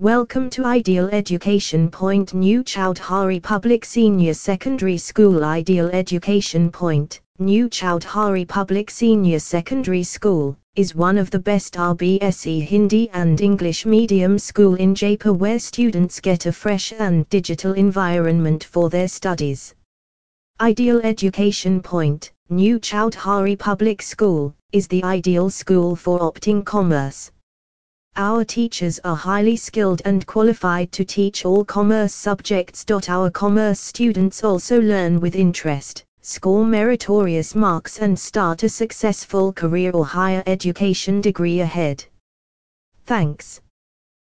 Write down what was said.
Welcome to Ideal Education Point New Choudhary Public Senior Secondary School Ideal Education Point, New Choudhary Public Senior Secondary School, is one of the best RBSE Hindi and English medium school in Jaipur where students get a fresh and digital environment for their studies. Ideal Education Point, New Choudhary Public School, is the ideal school for opting commerce. Our teachers are highly skilled and qualified to teach all commerce subjects. Our commerce students also learn with interest, score meritorious marks, and start a successful career or higher education degree ahead. Thanks.